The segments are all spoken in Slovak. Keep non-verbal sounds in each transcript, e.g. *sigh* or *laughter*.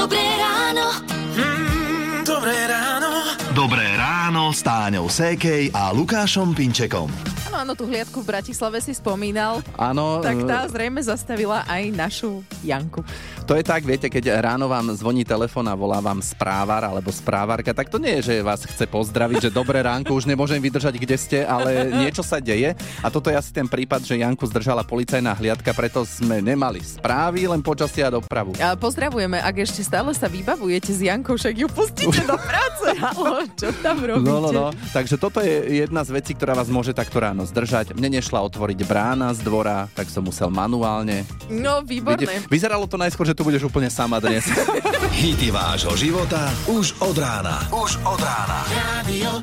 Dobré ráno. Mm, dobré ráno. Dobré ráno s Táňou Sékej a Lukášom Pinčekom. Áno, áno, tú hliadku v Bratislave si spomínal. Áno, Tak e, tá zrejme zastavila aj našu Janku. To je tak, viete, keď ráno vám zvoní telefón a volá vám správar alebo správarka, tak to nie je, že vás chce pozdraviť, že dobré ránko, už nemôžem vydržať, kde ste, ale niečo sa deje. A toto je asi ten prípad, že Janku zdržala policajná hliadka, preto sme nemali správy, len počasia a dopravu. A pozdravujeme, ak ešte stále sa vybavujete s Jankou, však ju pustíte do práce. *laughs* Halo, čo tam robíte? No, no, no. Takže toto je jedna z vecí, ktorá vás môže takto ráno zdržať. Mne nešla otvoriť brána z dvora, tak som musel manuálne. No, výborné. Vyzeralo to najskôr, že tu budeš úplne sama dnes. *laughs* Hity vášho života už od rána. Už od rána. Radio.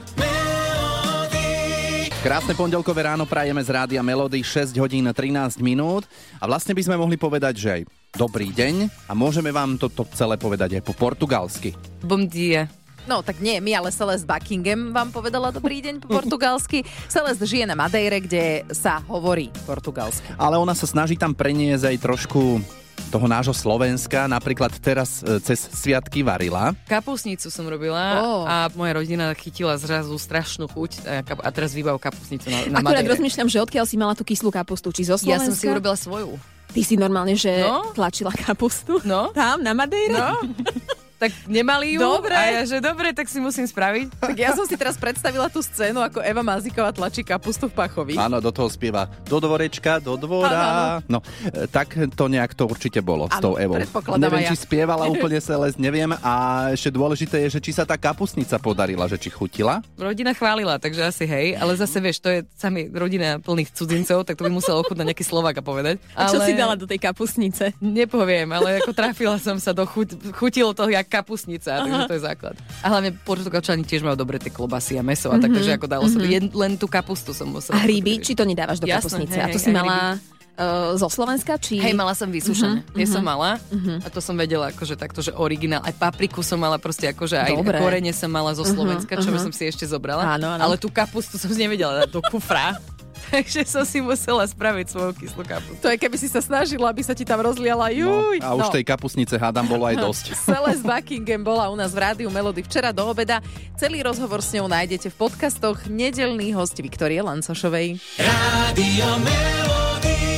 Krásne pondelkové ráno prajeme z Rádia Melody 6 hodín 13 minút a vlastne by sme mohli povedať, že aj dobrý deň a môžeme vám toto celé povedať aj po portugalsky. Bom dia. No tak nie, my, ale Celeste Buckingham vám povedala dobrý deň po portugalsky. Celeste žije na Madeire, kde sa hovorí portugalsky. Ale ona sa snaží tam preniesť aj trošku toho nášho Slovenska. Napríklad teraz e, cez sviatky varila. Kapusnicu som robila Ó. a moja rodina chytila zrazu strašnú chuť a, kap- a teraz vybav kapusnicu na, na Akurát Madeire. rozmýšľam, že odkiaľ si mala tú kyslú kapustu, či zo Ja Slovenska? som si urobila svoju. Ty si normálne, že No. tlačila kapustu? No. Tam, na Madeire? No, *laughs* tak nemali ju. Dobre. A ja, že dobre, tak si musím spraviť. Tak ja som si teraz predstavila tú scénu, ako Eva Maziková tlačí kapustu v Pachovi. Áno, do toho spieva do dvorečka, do dvora. No, e, tak to nejak to určite bolo s Áno, tou Evou. Neviem, ja. či spievala úplne Celest, neviem. A ešte dôležité je, že či sa tá kapusnica podarila, že či chutila. Rodina chválila, takže asi hej, ale zase vieš, to je sami rodina plných cudzincov, tak to by musel ochutnať nejaký Slovák a povedať. A čo ale... si dala do tej kapustnice? Nepoviem, ale ako trafila som sa do chuť, chutilo to jak kapusnica, takže to je základ. A hlavne Portugalčani tiež majú dobre tie klobasy a meso, a tak, takže ako dalo sa to, jen, len tú kapustu som musela. A hríby, či to nedávaš do Jasné, kapustnice? hej, A to si mala uh, zo Slovenska, či... Hej, mala som vysúšané. Uh-huh, ja som mala a to som vedela akože takto, že originál. Aj papriku som mala proste akože aj Dobre. korene som mala zo Slovenska, čo by som si ešte zobrala. Áno, áno. Ale tú kapustu som si nevedela do kufra. *laughs* Takže som si musela spraviť svoju kyslú kapustu. To je, keby si sa snažila, aby sa ti tam rozliala. Juj. No, a už tej kapusnice hádam bolo aj dosť. *laughs* Celeste Buckingham bola u nás v rádiu Melody včera do obeda. Celý rozhovor s ňou nájdete v podcastoch Nedelný host Viktorie Lancošovej. Radio Melody.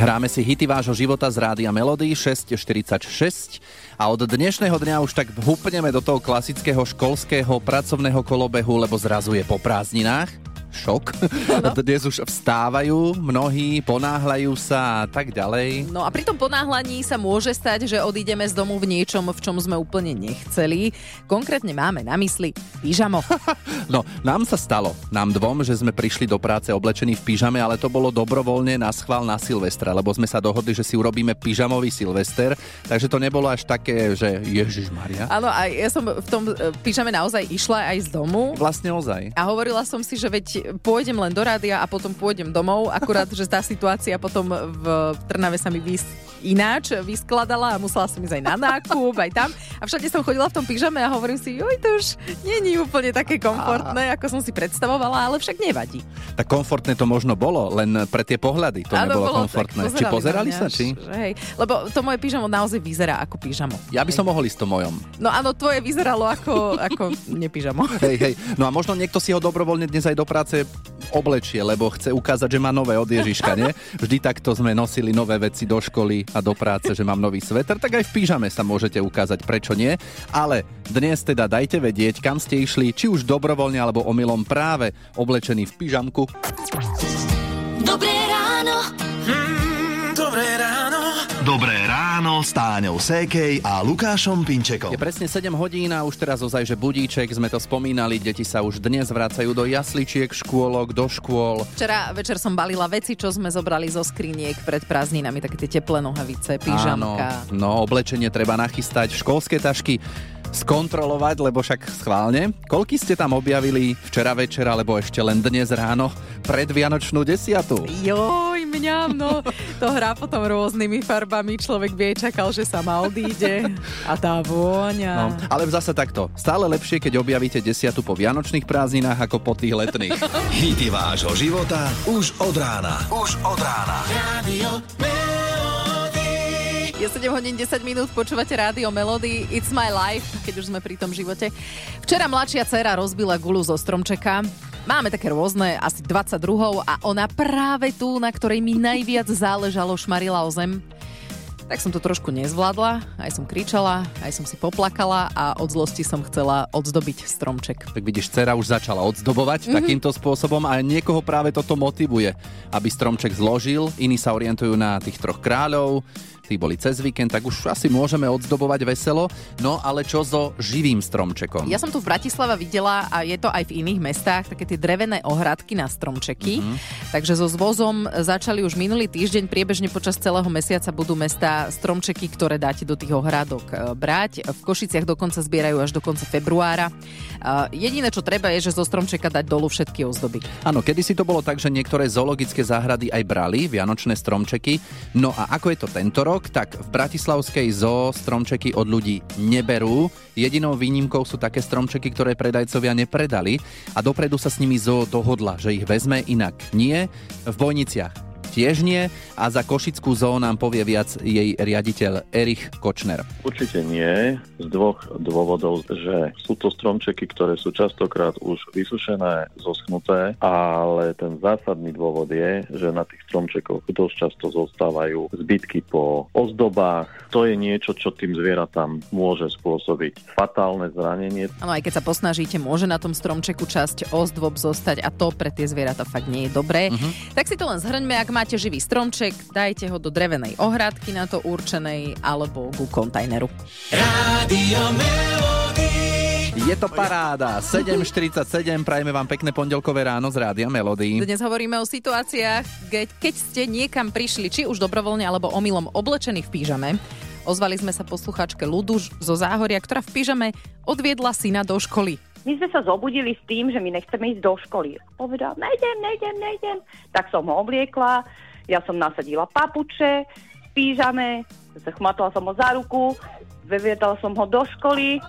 Hráme si hity vášho života z Rádia Melody 6.46 a od dnešného dňa už tak húpneme do toho klasického školského pracovného kolobehu, lebo zrazu je po prázdninách. Šok. *laughs* Dnes už vstávajú, mnohí ponáhľajú sa a tak ďalej. No a pri tom ponáhľaní sa môže stať, že odídeme z domu v niečom, v čom sme úplne nechceli. Konkrétne máme na mysli pyžamo. *laughs* No, nám sa stalo, nám dvom, že sme prišli do práce oblečení v pyžame, ale to bolo dobrovoľne na schvál na Silvestra, lebo sme sa dohodli, že si urobíme pyžamový Silvester, takže to nebolo až také, že Ježiš Maria. Áno, a ja som v tom e, pyžame naozaj išla aj z domu. Vlastne ozaj. A hovorila som si, že veď pôjdem len do rádia a potom pôjdem domov, akurát, že tá situácia potom v Trnave sa mi vys- ináč vyskladala a musela som ísť aj na nákup, aj tam. A všade som chodila v tom pyžame a hovorím si, joj, to už je úplne také komfortné, ako som si predstavovala, ale však nevadí. Tak komfortné to možno bolo, len pre tie pohľady to Áno, nebolo bolo komfortné. tak, či pozerali sa, či? Hej, lebo to moje pyžamo naozaj vyzerá ako pyžamo. Ja by som mohol ísť to mojom. No áno, tvoje vyzeralo ako, ako nepyžamo. Hej, hej. No a možno niekto si ho dobrovoľne dnes aj do práce oblečie, lebo chce ukázať, že má nové od Ježiška, nie? Vždy takto sme nosili nové veci do školy a do práce, že mám nový sveter, tak aj v pyžame sa môžete ukázať, prečo nie. Ale dnes teda dajte vedieť, kam ste išli, či už dobrovoľne alebo omylom práve oblečený v pyžamku. Dobré ráno. Mm, dobré ráno. Dobré ráno s Táňou Sékej a Lukášom Pinčekom. Je presne 7 hodín a už teraz ozaj, že budíček, sme to spomínali, deti sa už dnes vracajú do jasličiek, škôlok, do škôl. Včera večer som balila veci, čo sme zobrali zo skriniek pred prázdninami, také tie teplé nohavice, pyžamka. Áno, no oblečenie treba nachystať, školské tašky skontrolovať, lebo však schválne. Koľky ste tam objavili včera večer, alebo ešte len dnes ráno pred Vianočnú desiatu? Joj, mňam, no. To hrá potom rôznymi farbami. Človek vie, čakal, že sa ma odíde. A tá vôňa. No, ale zase takto. Stále lepšie, keď objavíte desiatu po vianočných prázdninách ako po tých letných. *laughs* Hity vášho života už od rána. Už od rána. Radio. Je 7 hodín 10 minút, počúvate rádio Melody It's my life, keď už sme pri tom živote. Včera mladšia dcera rozbila gulu zo stromčeka. Máme také rôzne, asi 22 a ona práve tú, na ktorej mi najviac záležalo, šmarila o zem. Tak som to trošku nezvládla, aj som kričala, aj som si poplakala a od zlosti som chcela odzdobiť stromček. Tak vidíš, dcera už začala oddobovať mm-hmm. takýmto spôsobom a niekoho práve toto motivuje, aby stromček zložil. Iní sa orientujú na tých troch kráľov, tí boli cez víkend, tak už asi môžeme odzdobovať veselo. No ale čo so živým stromčekom? Ja som tu v Bratislava videla a je to aj v iných mestách, také tie drevené ohradky na stromčeky. Mm-hmm. Takže so zvozom začali už minulý týždeň, priebežne počas celého mesiaca budú mesta stromčeky, ktoré dáte do tých ohradok e, brať. V Košiciach dokonca zbierajú až do konca februára. Jediné, čo treba, je, že zo stromčeka dať dolu všetky ozdoby. Áno, kedysi to bolo tak, že niektoré zoologické záhrady aj brali vianočné stromčeky. No a ako je to tento rok, tak v Bratislavskej zoo stromčeky od ľudí neberú. Jedinou výnimkou sú také stromčeky, ktoré predajcovia nepredali a dopredu sa s nimi zoo dohodla, že ich vezme inak. Nie, v Bojniciach tiež nie a za Košickú zoo nám povie viac jej riaditeľ Erich Kočner. Určite nie, z dvoch dôvodov, že sú to stromčeky, ktoré sú častokrát už vysušené, zoschnuté, ale ten zásadný dôvod je, že na tých stromčekoch dosť často zostávajú zbytky po ozdobách. To je niečo, čo tým zvieratám môže spôsobiť fatálne zranenie. Áno, aj keď sa posnažíte, môže na tom stromčeku časť ozdôb zostať a to pre tie zvieratá fakt nie je dobré. Uh-huh. Tak si to len zhrňme, ak máte živý stromček, dajte ho do drevenej ohradky na to určenej alebo ku kontajneru. Rádio. Je to paráda. 7.47, prajeme vám pekné pondelkové ráno z Rádia Melody. Dnes hovoríme o situáciách, keď, keď ste niekam prišli, či už dobrovoľne alebo omylom oblečení v pížame. Ozvali sme sa posluchačke Luduš zo Záhoria, ktorá v pížame odviedla syna do školy. My sme sa zobudili s tým, že my nechceme ísť do školy. Povedal, nejdem, nejdem, nejdem. Tak som ho obliekla, ja som nasadila papuče, pížame, chmatala som ho za ruku, vyviedla som ho do školy,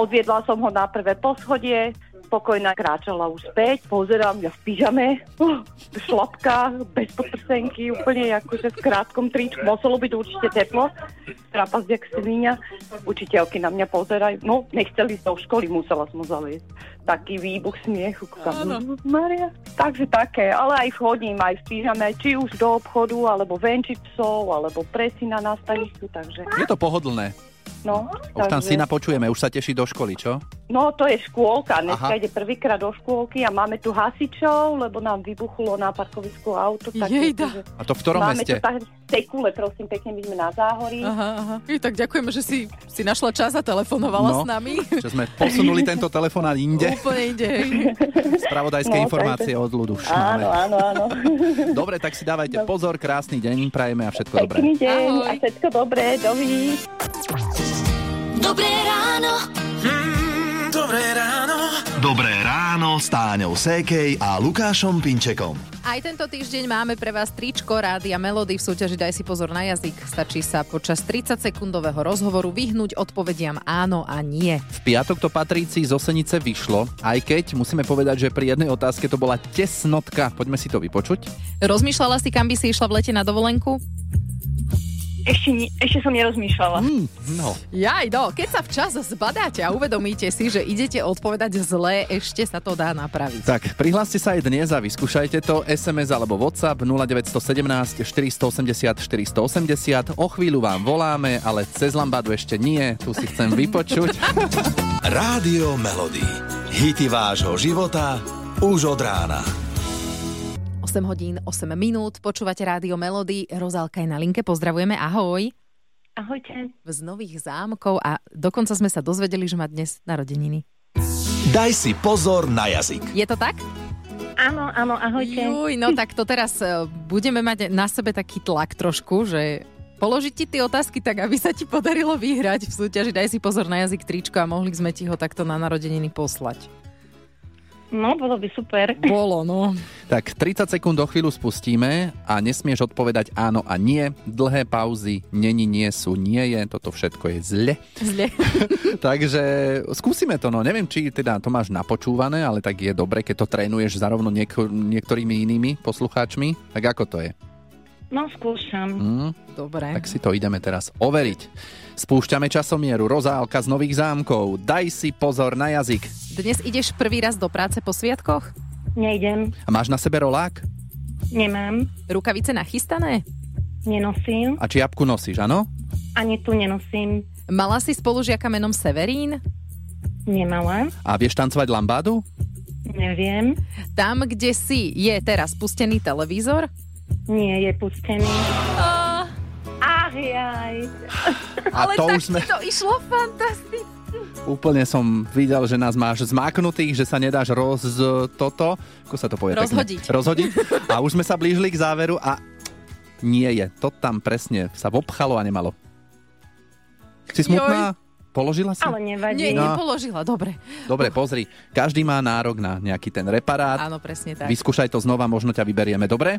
odviedla som ho na prvé poschodie, spokojná kráčala už späť, pozerám, ja v pyžame, uh, v šlapkách, bez podprsenky, úplne akože v krátkom tričku, muselo byť určite teplo, trapas jak svinia, učiteľky na mňa pozerajú, no nechceli ísť do školy, musela som ho zaviesť. Taký výbuch smiechu, kúkam, Maria. Takže také, ale aj chodím, aj v pyžame, či už do obchodu, alebo venčiť psov, alebo presina na stanicu, takže Je to pohodlné. No. Už tam takže- syna počujeme, už sa teší do školy, čo? No, to je škôlka. Dneska Aha. ide prvýkrát do škôlky a máme tu hasičov, lebo nám vybuchlo na parkovisku auto. Tak Jejda. že A to v ktorom máme meste? tu tak, tekule, prosím, pekne, my sme na záhorí. Aha, aha. I, tak ďakujeme, že si, si našla čas a telefonovala No. s nami. Že sme posunuli tento telefonát inde. Úplne hej. Spravodajské No, informácie od ľudu. už Áno, máme. áno, áno. *laughs* Dobre, tak si dávajte pozor, krásny deň, prajeme a všetko dobré. Pekný deň Ahoj. a všetko dobré, dovidí. Dobré ráno. Mm, dobré ráno. Dobré ráno s Táňou Sékej a Lukášom Pinčekom. Aj tento týždeň máme pre vás tričko Rádia Melody v súťaži Daj si pozor na jazyk. Stačí sa počas 30-sekundového rozhovoru vyhnúť odpovediam áno a nie. V piatok to Patrícii z Osenice vyšlo, aj keď musíme povedať, že pri jednej otázke to bola tesnotka. Poďme si to vypočuť. Rozmýšľala si, kam by si išla v lete na dovolenku? Ešte, ni- ešte som nerozmýšľala. Hm, no, Jaj, no, keď sa včas zbadáte a uvedomíte si, že idete odpovedať zle, ešte sa to dá napraviť. tak prihláste sa aj dnes a vyskúšajte to SMS alebo WhatsApp 0917 480 480. O chvíľu vám voláme, ale cez lambadu ešte nie, tu si chcem vypočuť. *laughs* Rádio Melody. Hity vášho života už od rána. 8 hodín, 8 minút, počúvate Rádio Melody, Rozálka je na linke, pozdravujeme, ahoj. Ahojte. Z Nových zámkov a dokonca sme sa dozvedeli, že má dnes narodeniny. Daj si pozor na jazyk. Je to tak? Áno, áno, ahojte. Juj, no tak to teraz e, budeme mať na sebe taký tlak trošku, že položiť ti tie otázky tak, aby sa ti podarilo vyhrať v súťaži Daj si pozor na jazyk tričko a mohli sme ti ho takto na narodeniny poslať. No, bolo by super. Bolo, no. *laughs* Tak 30 sekúnd do chvíľu spustíme a nesmieš odpovedať áno a nie. Dlhé pauzy, není, nie sú, nie je. Toto všetko je zle. Zle. *laughs* Takže skúsime to, no neviem, či teda to máš napočúvané, ale tak je dobre, keď to trénuješ zarovno nieko- niektorými inými poslucháčmi. Tak ako to je? No, skúšam. Hm, Dobre. tak si to ideme teraz overiť. Spúšťame časomieru. Rozálka z Nových zámkov. Daj si pozor na jazyk. Dnes ideš prvý raz do práce po sviatkoch? Nejdem, A máš na sebe rolák? nemám, Rukavice nachystané? nenosím, A čiapku nosíš, áno? ani tu nenosím, Mala si spolužiaka menom Severín? nemala, A vieš tancovať lambádu? neviem, Tam, kde si, je teraz pustený televízor? nie je pustený. Ach, jaj. A Ale to tak už sme... to išlo fantasticky. Úplne som videl, že nás máš zmáknutých, že sa nedáš roz... toto... Ako sa to povie? pekne? Rozhodiť. Rozhodiť. A už sme sa blížili k záveru a nie je. To tam presne sa vopchalo a nemalo. Si smutná? Položila si? Ale nevadí. Nie, No. nepoložila, dobre. Dobre, pozri. Každý má nárok na nejaký ten reparát. Áno, presne tak. Vyskúšaj to znova, možno ťa vyberieme. Dobre?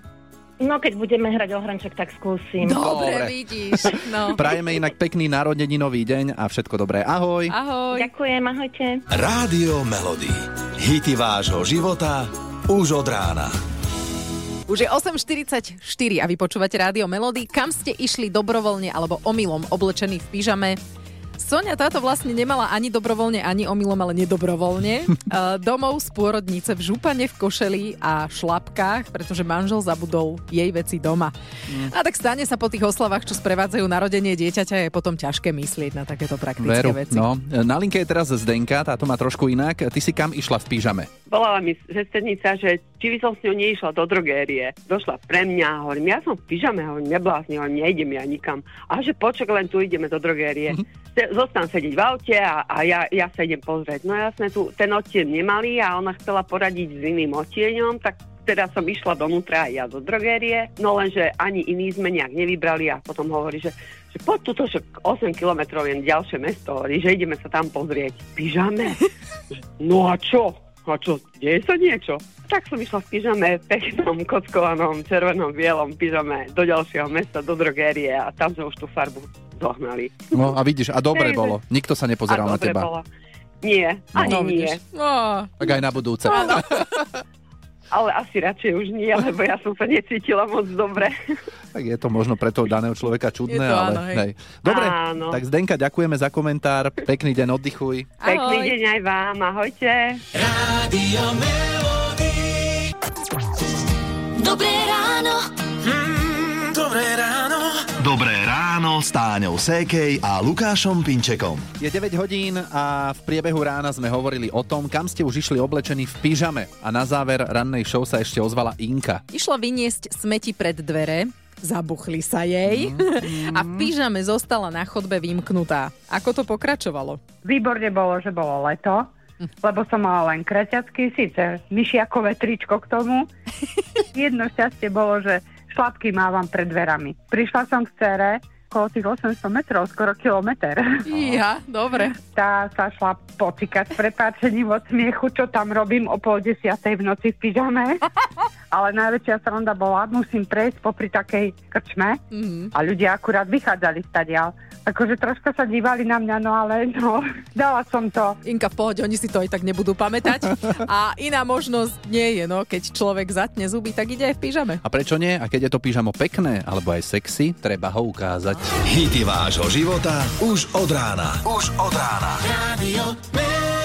No, keď budeme hrať o hranček, tak skúsim. Dobre, Dobre. vidíš. No. *laughs* Prajeme inak pekný narodeninový deň a všetko dobré. Ahoj. Ahoj. Ďakujem, ahojte. Rádio Melody. Hity vášho života už od rána. Už je 8.44 a vy počúvate Rádio Melody. Kam ste išli dobrovoľne alebo omylom oblečení v pyžame? Sonia táto vlastne nemala ani dobrovoľne, ani omylom, ale nedobrovoľne. Uh, *laughs* Domov z pôrodnice v župane v košeli a šlapkách, pretože manžel zabudol jej veci doma. A tak stane sa po tých oslavách, čo sprevádzajú narodenie dieťaťa, je potom ťažké myslieť na takéto praktické Veru, veci. no. Na linke je teraz Zdenka, táto má trošku inak. Ty si kam išla v pyžame? Volala mi sesternica, že či by som s ňou neišla do drogérie. Došla pre mňa, hovorím, ja som v pyžame, hovorím, neblázni, hovorím, nejdem ja nikam. A že počak, len tu ideme do drogérie. Se- Zostan sedieť v aute a, a ja, ja sa idem pozrieť. No jasné, tu ten odtieň nemali a ona chcela poradiť s iným odtieňom, tak teda som išla donútra aj ja do drogérie, no lenže ani iný sme nejak nevybrali a potom hovorí, že, že poď tuto, že 8 kilometrov je ďalšie mesto, hovorí, že ideme sa tam pozrieť. Pyžame? *laughs* No a čo? A čo, deje sa niečo? Tak som išla v pyžame, peknom, kockovanom, červenom, bielom pyžame do ďalšieho mesta, do drogérie a tam sme už tú farbu zohnali. No a vidíš, a dobre Hej, bolo. Nikto sa nepozeral A na dobre teba. bolo. Nie, ani No, nie. No, Tak aj na budúce. *laughs* Ale asi radšej už nie, lebo ja som sa necítila moc dobre. Tak je to možno pre toho daného človeka čudné, Je to ale áno, hej. hej. Dobre, Áno. tak Zdenka, ďakujeme za komentár. Pekný deň, oddychuj. Pekný ahoj. deň aj vám, ahojte. Rádio Melody. Dobré ráno. Ráno s Táňou Sékej a Lukášom Pinčekom. Je 9 hodín a v priebehu rána sme hovorili o tom, kam ste už išli oblečení v pyžame. A na záver rannej show sa ešte ozvala Inka. Išla vyniesť smeti pred dvere, zabuchli sa jej *laughs* a v pyžame zostala na chodbe vymknutá. Ako to pokračovalo? Výborne bolo, že bolo leto, lebo som mala len kreťacky, síce myšiakové tričko k tomu. *laughs* Jedno šťastie bolo, že šlapky mávam pred dverami. Prišla som k cere, okolo tých 800 metrov, skoro kilometr. Iha, dobre. Tá sa šla pocikať s prepáčením od smiechu, čo tam robím o pol desiatej v noci v pyžame. *laughs* Ale najväčšia sranda bola, musím prejsť popri takej krčme Mhm. a ľudia akurát vychádzali stadiaľ. Akože troška sa dívali na mňa, no ale no, *laughs* dala som to. Inka, v pohode, oni si to aj tak nebudú pamätať. *laughs* A iná možnosť nie je, no, keď človek zatne zuby, tak ide aj v pyžame. A prečo nie? A keď je to pyžamo pekné alebo aj sexy, treba ho ukázať. Hity vášho života už od rána. Už od rána. Melody.